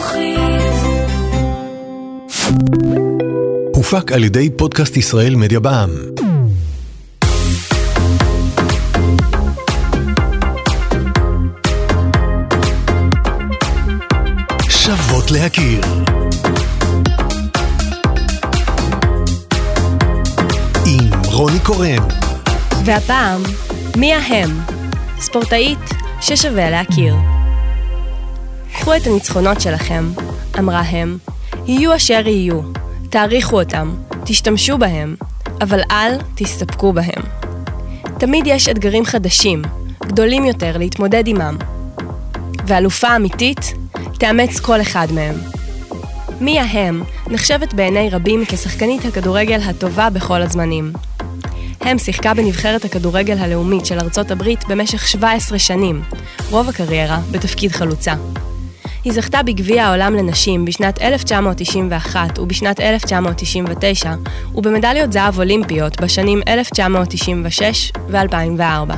חינוכית. הופק על ידי פודקאסט ישראל מדיה בע"מ. שוות להכיר. עם רוני קורן. והפעם, מי ההם? ספורטאית ששווה להכיר. קחו את הניצחונות שלכם, אמרה הם, יהיו אשר יהיו, תעריכו אותם, תשתמשו בהם, אבל אל תסתפקו בהם. תמיד יש אתגרים חדשים, גדולים יותר להתמודד עמם. ואלופה אמיתית, תאמץ כל אחד מהם. מיה הם נחשבת בעיני רבים כשחקנית הכדורגל הטובה בכל הזמנים. הם שיחקה בנבחרת הכדורגל הלאומית של ארצות הברית במשך 17 שנים, רוב הקריירה בתפקיד חלוצה. היא זכתה בגביע העולם לנשים בשנת 1991 ובשנת 1999, ובמדליות זהב אולימפיות בשנים 1996 ו-2004.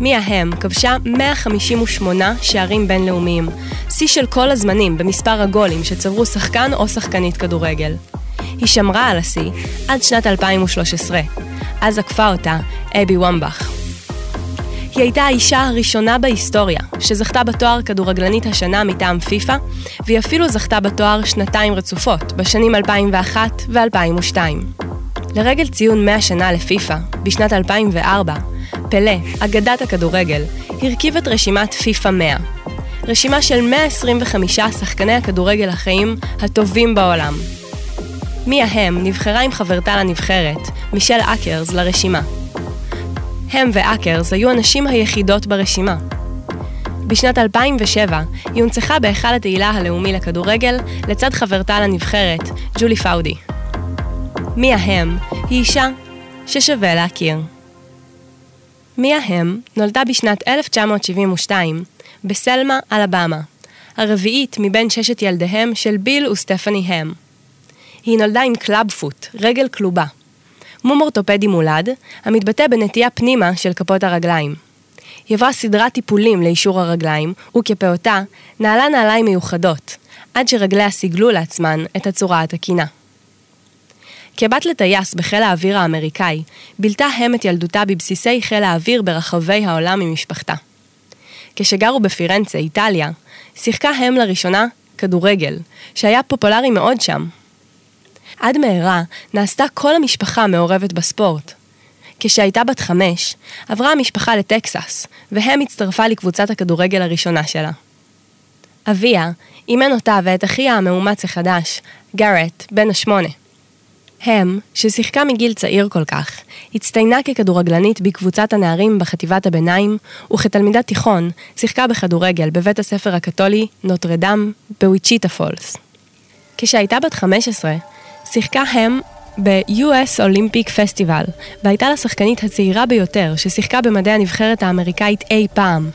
מיה הם כבשה 158 שערים בינלאומיים, שיא של כל הזמנים במספר הגולים שצברו שחקן או שחקנית כדורגל. היא שמרה על השיא עד שנת 2013, אז עקפה אותה אבי וומבך. היא הייתה האישה הראשונה בהיסטוריה שזכתה בתואר כדורגלנית השנה מטעם פיפ"א, והיא אפילו זכתה בתואר שנתיים רצופות, בשנים 2001 ו-2002. לרגל ציון 100 שנה לפיפ"א, בשנת 2004, פלא, אגדת הכדורגל, הרכיב את רשימת פיפ"א 100. רשימה של 125 שחקני הכדורגל החיים הטובים בעולם. מיה הם נבחרה עם חברתה לנבחרת, מישל אקרס, לרשימה. הם ואקרס היו הנשים היחידות ברשימה. בשנת 2007 היא הונצחה בהיכל התהילה הלאומי לכדורגל לצד חברתה לנבחרת, ג'ולי פאודי. מיה הם היא אישה ששווה להכיר. מיה הם נולדה בשנת 1972 בסלמה, אלבמה, הרביעית מבין ששת ילדיהם של ביל וסטפני הם. היא נולדה עם club foot, רגל כלובה. מום אורתופדי מולד, המתבטא בנטייה פנימה של כפות הרגליים. היא עברה סדרת טיפולים ליישור הרגליים, וכפעוטה, נעלה נעליים מיוחדות, עד שרגליה סיגלו לעצמן את הצורה התקינה. כבת לטייס בחיל האוויר האמריקאי, בילתה הם את ילדותה בבסיסי חיל האוויר ברחבי העולם עם משפחתה. כשגרו בפירנצה, איטליה, שיחקה הם לראשונה כדורגל, שהיה פופולרי מאוד שם. עד מהרה נעשתה כל המשפחה מעורבת בספורט. כשהייתה בת חמש, עברה המשפחה לטקסס, והם הצטרפה לקבוצת הכדורגל הראשונה שלה. אביה אימן אותה ואת אחיה המאומץ החדש, גארט, בן השמונה. הם, ששיחקה מגיל צעיר כל כך, הצטיינה ככדורגלנית בקבוצת הנערים בחטיבת הביניים, וכתלמידת תיכון שיחקה בכדורגל בבית הספר הקתולי נוטרדם בוויצ'יטה פולס. כשהייתה בת 15, שיחקה הם ב-US אולימפיק פסטיבל, והייתה לשחקנית הצעירה ביותר ששיחקה במדעי הנבחרת האמריקאית אי פעם.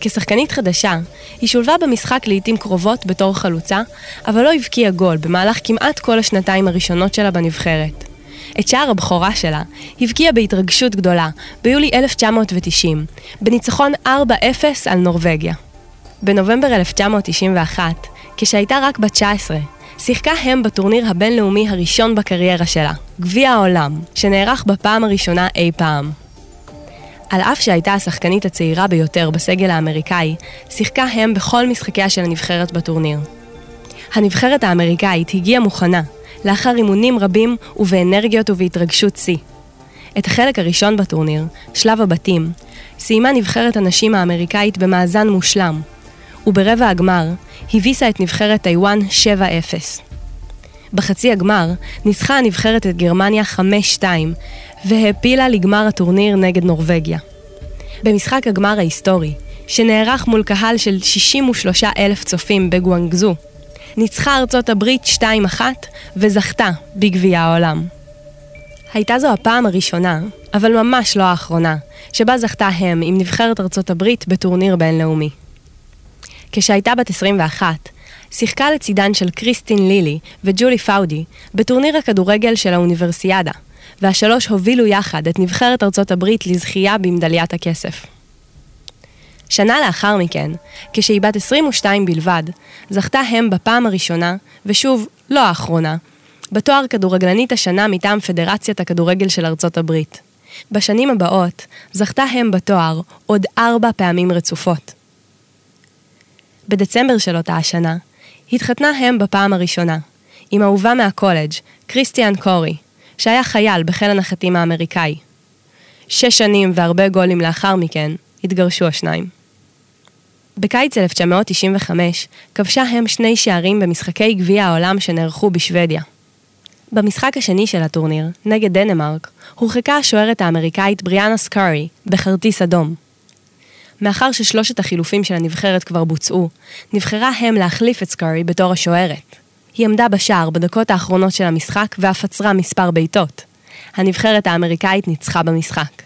כשחקנית חדשה, היא שולבה במשחק לעיתים קרובות בתור חלוצה, אבל לא הבקיעה גול במהלך כמעט כל השנתיים הראשונות שלה בנבחרת. את שער הבכורה שלה הבקיעה בהתרגשות גדולה ביולי 1990, בניצחון 4-0 על נורבגיה. בנובמבר 1991, כשהייתה רק בת 19, שיחקה הם בטורניר הבינלאומי הראשון בקריירה שלה, גביע העולם, שנערך בפעם הראשונה אי פעם. על אף שהייתה השחקנית הצעירה ביותר בסגל האמריקאי, שיחקה הם בכל משחקיה של הנבחרת בטורניר. הנבחרת האמריקאית הגיעה מוכנה, לאחר אימונים רבים ובאנרגיות ובהתרגשות שיא. את החלק הראשון בטורניר, שלב הבתים, סיימה נבחרת הנשים האמריקאית במאזן מושלם, וברבע הגמר הביסה את נבחרת טיוואן 7-0. בחצי הגמר ניצחה הנבחרת את גרמניה 5-2 והעפילה לגמר הטורניר נגד נורבגיה. במשחק הגמר ההיסטורי, שנערך מול קהל של 63 אלף צופים בגואנגזו, ניצחה ארצות הברית 2-1 וזכתה בגביע העולם. הייתה זו הפעם הראשונה, אבל ממש לא האחרונה, שבה זכתה הם עם נבחרת ארצות הברית בטורניר בינלאומי. כשהייתה בת 21, שיחקה לצידן של קריסטין לילי וג'ולי פאודי בטורניר הכדורגל של האוניברסיאדה, והשלוש הובילו יחד את נבחרת ארצות הברית לזכייה במדליית הכסף. שנה לאחר מכן, כשהיא בת 22 בלבד, זכתה הם בפעם הראשונה, ושוב, לא האחרונה, בתואר כדורגלנית השנה מטעם פדרציית הכדורגל של ארצות הברית. בשנים הבאות זכתה הם בתואר עוד ארבע פעמים רצופות. בדצמבר של אותה השנה, התחתנה הם בפעם הראשונה, עם אהובה מהקולג', קריסטיאן קורי, שהיה חייל בחיל הנחתים האמריקאי. שש שנים והרבה גולים לאחר מכן, התגרשו השניים. בקיץ 1995 כבשה הם שני שערים במשחקי גביע העולם שנערכו בשוודיה. במשחק השני של הטורניר, נגד דנמרק, הורחקה השוערת האמריקאית בריאנה סקארי בכרטיס אדום. מאחר ששלושת החילופים של הנבחרת כבר בוצעו, נבחרה הם להחליף את סקארי בתור השוערת. היא עמדה בשער בדקות האחרונות של המשחק ואף עצרה מספר בעיטות. הנבחרת האמריקאית ניצחה במשחק.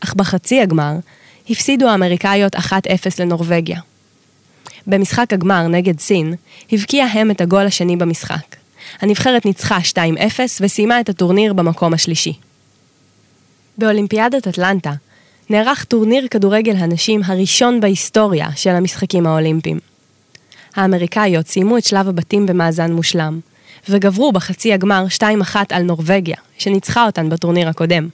אך בחצי הגמר, הפסידו האמריקאיות 1-0 לנורבגיה. במשחק הגמר נגד סין, הבקיע הם את הגול השני במשחק. הנבחרת ניצחה 2-0 וסיימה את הטורניר במקום השלישי. באולימפיאדת אטלנטה נערך טורניר כדורגל הנשים הראשון בהיסטוריה של המשחקים האולימפיים. האמריקאיות סיימו את שלב הבתים במאזן מושלם, וגברו בחצי הגמר 2-1 על נורבגיה, שניצחה אותן בטורניר הקודם.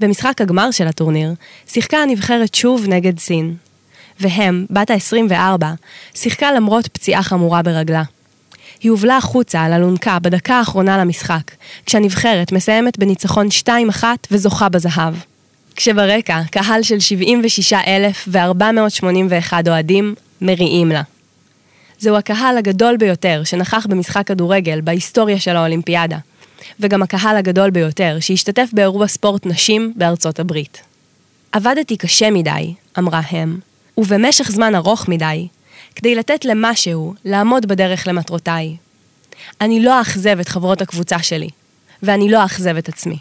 במשחק הגמר של הטורניר, שיחקה הנבחרת שוב נגד סין. והם, בת ה-24, שיחקה למרות פציעה חמורה ברגלה. היא הובלה החוצה על אלונקה בדקה האחרונה למשחק, כשהנבחרת מסיימת בניצחון 2-1 וזוכה בזהב. כשברקע, קהל של 76,481 אוהדים מריעים לה. זהו הקהל הגדול ביותר שנכח במשחק כדורגל בהיסטוריה של האולימפיאדה, וגם הקהל הגדול ביותר שהשתתף באירוע ספורט נשים בארצות הברית. עבדתי קשה מדי, אמרה הם, ובמשך זמן ארוך מדי, כדי לתת למשהו לעמוד בדרך למטרותיי. אני לא אאכזב את חברות הקבוצה שלי, ואני לא אאכזב את עצמי.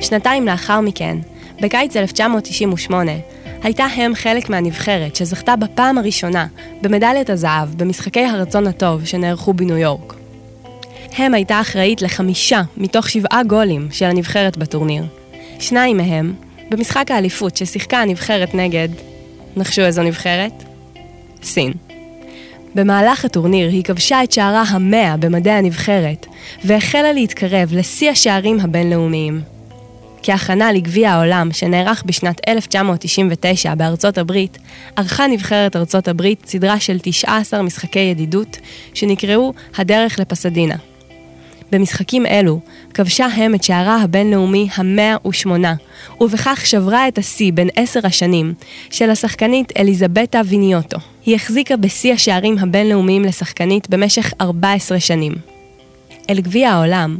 שנתיים לאחר מכן, בקיץ 1998, הייתה הם חלק מהנבחרת שזכתה בפעם הראשונה במדליית הזהב במשחקי הרצון הטוב שנערכו בניו יורק. הם הייתה אחראית לחמישה מתוך שבעה גולים של הנבחרת בטורניר. שניים מהם במשחק האליפות ששיחקה הנבחרת נגד, נחשו איזו נבחרת? סין. במהלך הטורניר היא כבשה את שערה המאה במדי הנבחרת, והחלה להתקרב לשיא השערים הבינלאומיים. כהכנה לגביע העולם שנערך בשנת 1999 בארצות הברית, ערכה נבחרת ארצות הברית סדרה של 19 משחקי ידידות שנקראו הדרך לפסדינה. במשחקים אלו כבשה הם את שערה הבינלאומי ה-108, ובכך שברה את השיא בין עשר השנים של השחקנית אליזבטה ויניוטו. היא החזיקה בשיא השערים הבינלאומיים לשחקנית במשך 14 שנים. אל גביע העולם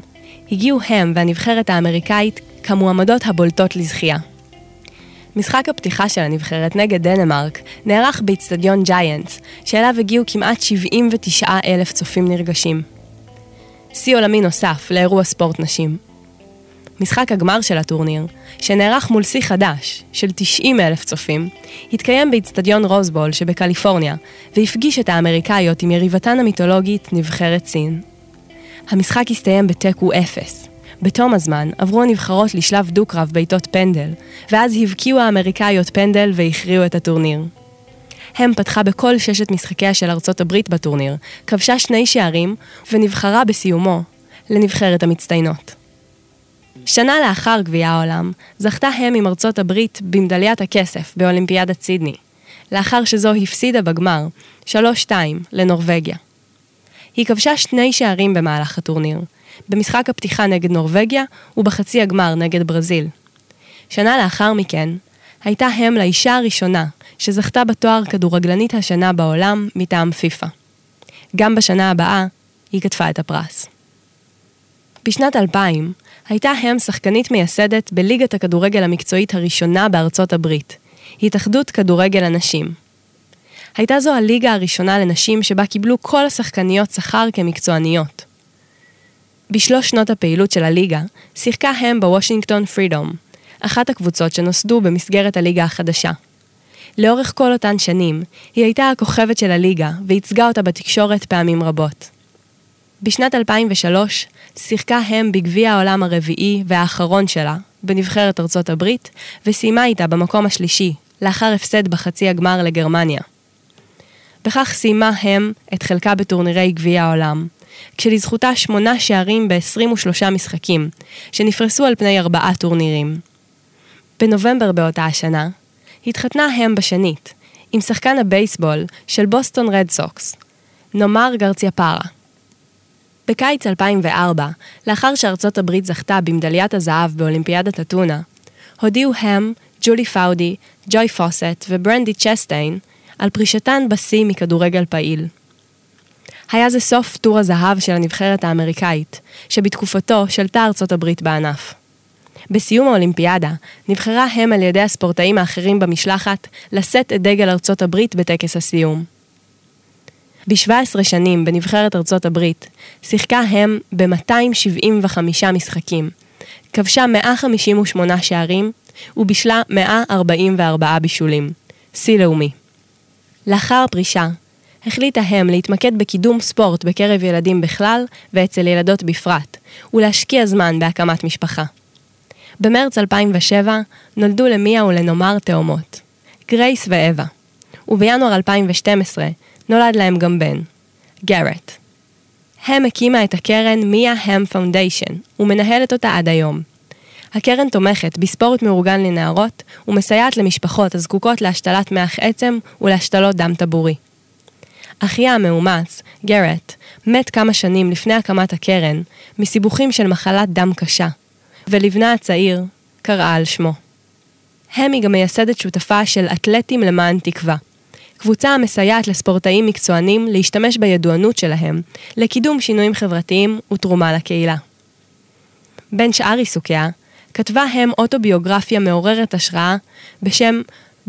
הגיעו הם והנבחרת האמריקאית כמועמדות הבולטות לזכייה. משחק הפתיחה של הנבחרת נגד דנמרק נערך באיצטדיון ג'יינטס, שאליו הגיעו כמעט 79 אלף צופים נרגשים. שיא עולמי נוסף לאירוע ספורט נשים. משחק הגמר של הטורניר, שנערך מול שיא חדש של 90 אלף צופים, התקיים באיצטדיון רוזבול שבקליפורניה, והפגיש את האמריקאיות עם יריבתן המיתולוגית נבחרת סין. המשחק הסתיים בתיקו אפס, בתום הזמן עברו הנבחרות לשלב דו-קרב בעיטות פנדל, ואז הבקיעו האמריקאיות פנדל והכריעו את הטורניר. הם פתחה בכל ששת משחקיה של ארצות הברית בטורניר, כבשה שני שערים, ונבחרה בסיומו לנבחרת המצטיינות. שנה לאחר גביע העולם, זכתה הם עם ארצות הברית במדליית הכסף באולימפיאדת סידני, לאחר שזו הפסידה בגמר, 3-2 לנורבגיה. היא כבשה שני שערים במהלך הטורניר, במשחק הפתיחה נגד נורבגיה ובחצי הגמר נגד ברזיל. שנה לאחר מכן, הייתה הם לאישה הראשונה שזכתה בתואר כדורגלנית השנה בעולם מטעם פיפ"א. גם בשנה הבאה היא כתבה את הפרס. בשנת 2000 הייתה הם שחקנית מייסדת בליגת הכדורגל המקצועית הראשונה בארצות הברית, התאחדות כדורגל הנשים. הייתה זו הליגה הראשונה לנשים שבה קיבלו כל השחקניות שכר כמקצועניות. בשלוש שנות הפעילות של הליגה, שיחקה הם בוושינגטון פרידום, אחת הקבוצות שנוסדו במסגרת הליגה החדשה. לאורך כל אותן שנים, היא הייתה הכוכבת של הליגה וייצגה אותה בתקשורת פעמים רבות. בשנת 2003 שיחקה הם בגביע העולם הרביעי והאחרון שלה, בנבחרת ארצות הברית, וסיימה איתה במקום השלישי, לאחר הפסד בחצי הגמר לגרמניה. בכך סיימה הם את חלקה בטורנירי גביע העולם, כשלזכותה שמונה שערים ב-23 משחקים, שנפרסו על פני ארבעה טורנירים. בנובמבר באותה השנה, התחתנה הם בשנית, עם שחקן הבייסבול של בוסטון רד סוקס, נאמר גרציה פארה. בקיץ 2004, לאחר שארצות הברית זכתה במדליית הזהב באולימפיאדת אתונה, הודיעו הם, ג'ולי פאודי, ג'וי פוסט וברנדי צ'סטיין על פרישתן בשיא מכדורגל פעיל. היה זה סוף תור הזהב של הנבחרת האמריקאית, שבתקופתו שלטה ארצות הברית בענף. בסיום האולימפיאדה, נבחרה הם על ידי הספורטאים האחרים במשלחת לשאת את דגל ארצות הברית בטקס הסיום. ב-17 שנים בנבחרת ארצות הברית, שיחקה הם ב-275 משחקים, כבשה 158 שערים ובישלה 144 בישולים. שיא לאומי. לאחר הפרישה, החליטה הם להתמקד בקידום ספורט בקרב ילדים בכלל ואצל ילדות בפרט, ולהשקיע זמן בהקמת משפחה. במרץ 2007 נולדו למיה ולנומר תאומות, גרייס ואווה, ובינואר 2012 נולד להם גם בן, גארט. הם הקימה את הקרן מיה הם Foundation, ומנהלת אותה עד היום. הקרן תומכת בספורט מאורגן לנערות ומסייעת למשפחות הזקוקות להשתלת מח עצם ולהשתלות דם טבורי. אחיה המאומץ, גארט, מת כמה שנים לפני הקמת הקרן מסיבוכים של מחלת דם קשה, ולבנה הצעיר קראה על שמו. הם היא גם מייסדת שותפה של אתלטים למען תקווה, קבוצה המסייעת לספורטאים מקצוענים להשתמש בידוענות שלהם לקידום שינויים חברתיים ותרומה לקהילה. בין שאר עיסוקיה, כתבה הם אוטוביוגרפיה מעוררת השראה בשם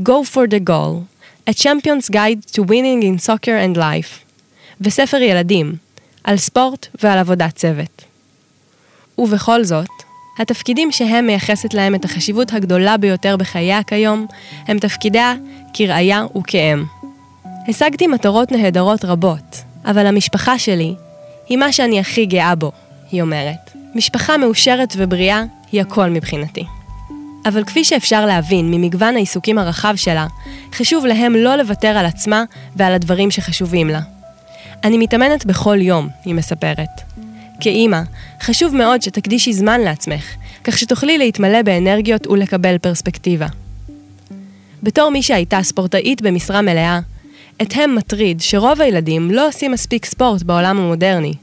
Go for the Goal, A Champion's Guide to Winning in Soccer and Life, וספר ילדים, על ספורט ועל עבודת צוות. ובכל זאת, התפקידים שהם מייחסת להם את החשיבות הגדולה ביותר בחייה כיום, הם תפקידיה כראיה וכאם. השגתי מטרות נהדרות רבות, אבל המשפחה שלי היא מה שאני הכי גאה בו, היא אומרת. משפחה מאושרת ובריאה היא הכל מבחינתי. אבל כפי שאפשר להבין ממגוון העיסוקים הרחב שלה, חשוב להם לא לוותר על עצמה ועל הדברים שחשובים לה. אני מתאמנת בכל יום, היא מספרת. כאימא, חשוב מאוד שתקדישי זמן לעצמך, כך שתוכלי להתמלא באנרגיות ולקבל פרספקטיבה. בתור מי שהייתה ספורטאית במשרה מלאה, את הם מטריד שרוב הילדים לא עושים מספיק ספורט בעולם המודרני.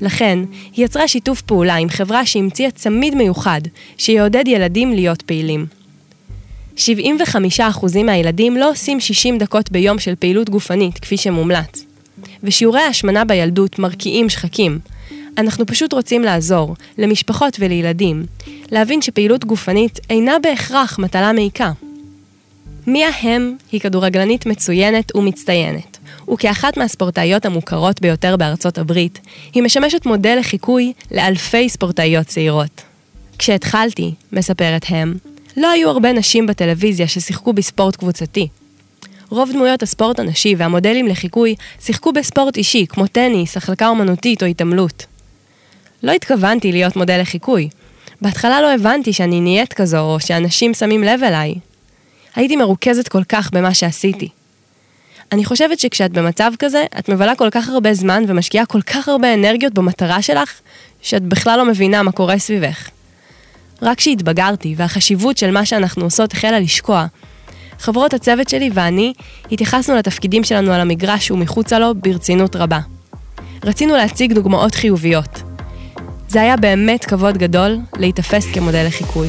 לכן, היא יצרה שיתוף פעולה עם חברה שהמציאה צמיד מיוחד, שיעודד ילדים להיות פעילים. 75% מהילדים לא עושים 60 דקות ביום של פעילות גופנית, כפי שמומלץ. ושיעורי ההשמנה בילדות מרקיעים שחקים. אנחנו פשוט רוצים לעזור, למשפחות ולילדים, להבין שפעילות גופנית אינה בהכרח מטלה מעיקה. מיה הם היא כדורגלנית מצוינת ומצטיינת, וכאחת מהספורטאיות המוכרות ביותר בארצות הברית, היא משמשת מודל לחיקוי לאלפי ספורטאיות צעירות. כשהתחלתי, מספרת הם, לא היו הרבה נשים בטלוויזיה ששיחקו בספורט קבוצתי. רוב דמויות הספורט הנשי והמודלים לחיקוי שיחקו בספורט אישי, כמו טניס, החלקה אומנותית או התעמלות. לא התכוונתי להיות מודל לחיקוי. בהתחלה לא הבנתי שאני נהיית כזו, או שאנשים שמים לב אליי. הייתי מרוכזת כל כך במה שעשיתי. אני חושבת שכשאת במצב כזה, את מבלה כל כך הרבה זמן ומשקיעה כל כך הרבה אנרגיות במטרה שלך, שאת בכלל לא מבינה מה קורה סביבך. רק כשהתבגרתי והחשיבות של מה שאנחנו עושות החלה לשקוע, חברות הצוות שלי ואני התייחסנו לתפקידים שלנו על המגרש ומחוצה לו ברצינות רבה. רצינו להציג דוגמאות חיוביות. זה היה באמת כבוד גדול להיתפס כמודל לחיקוי.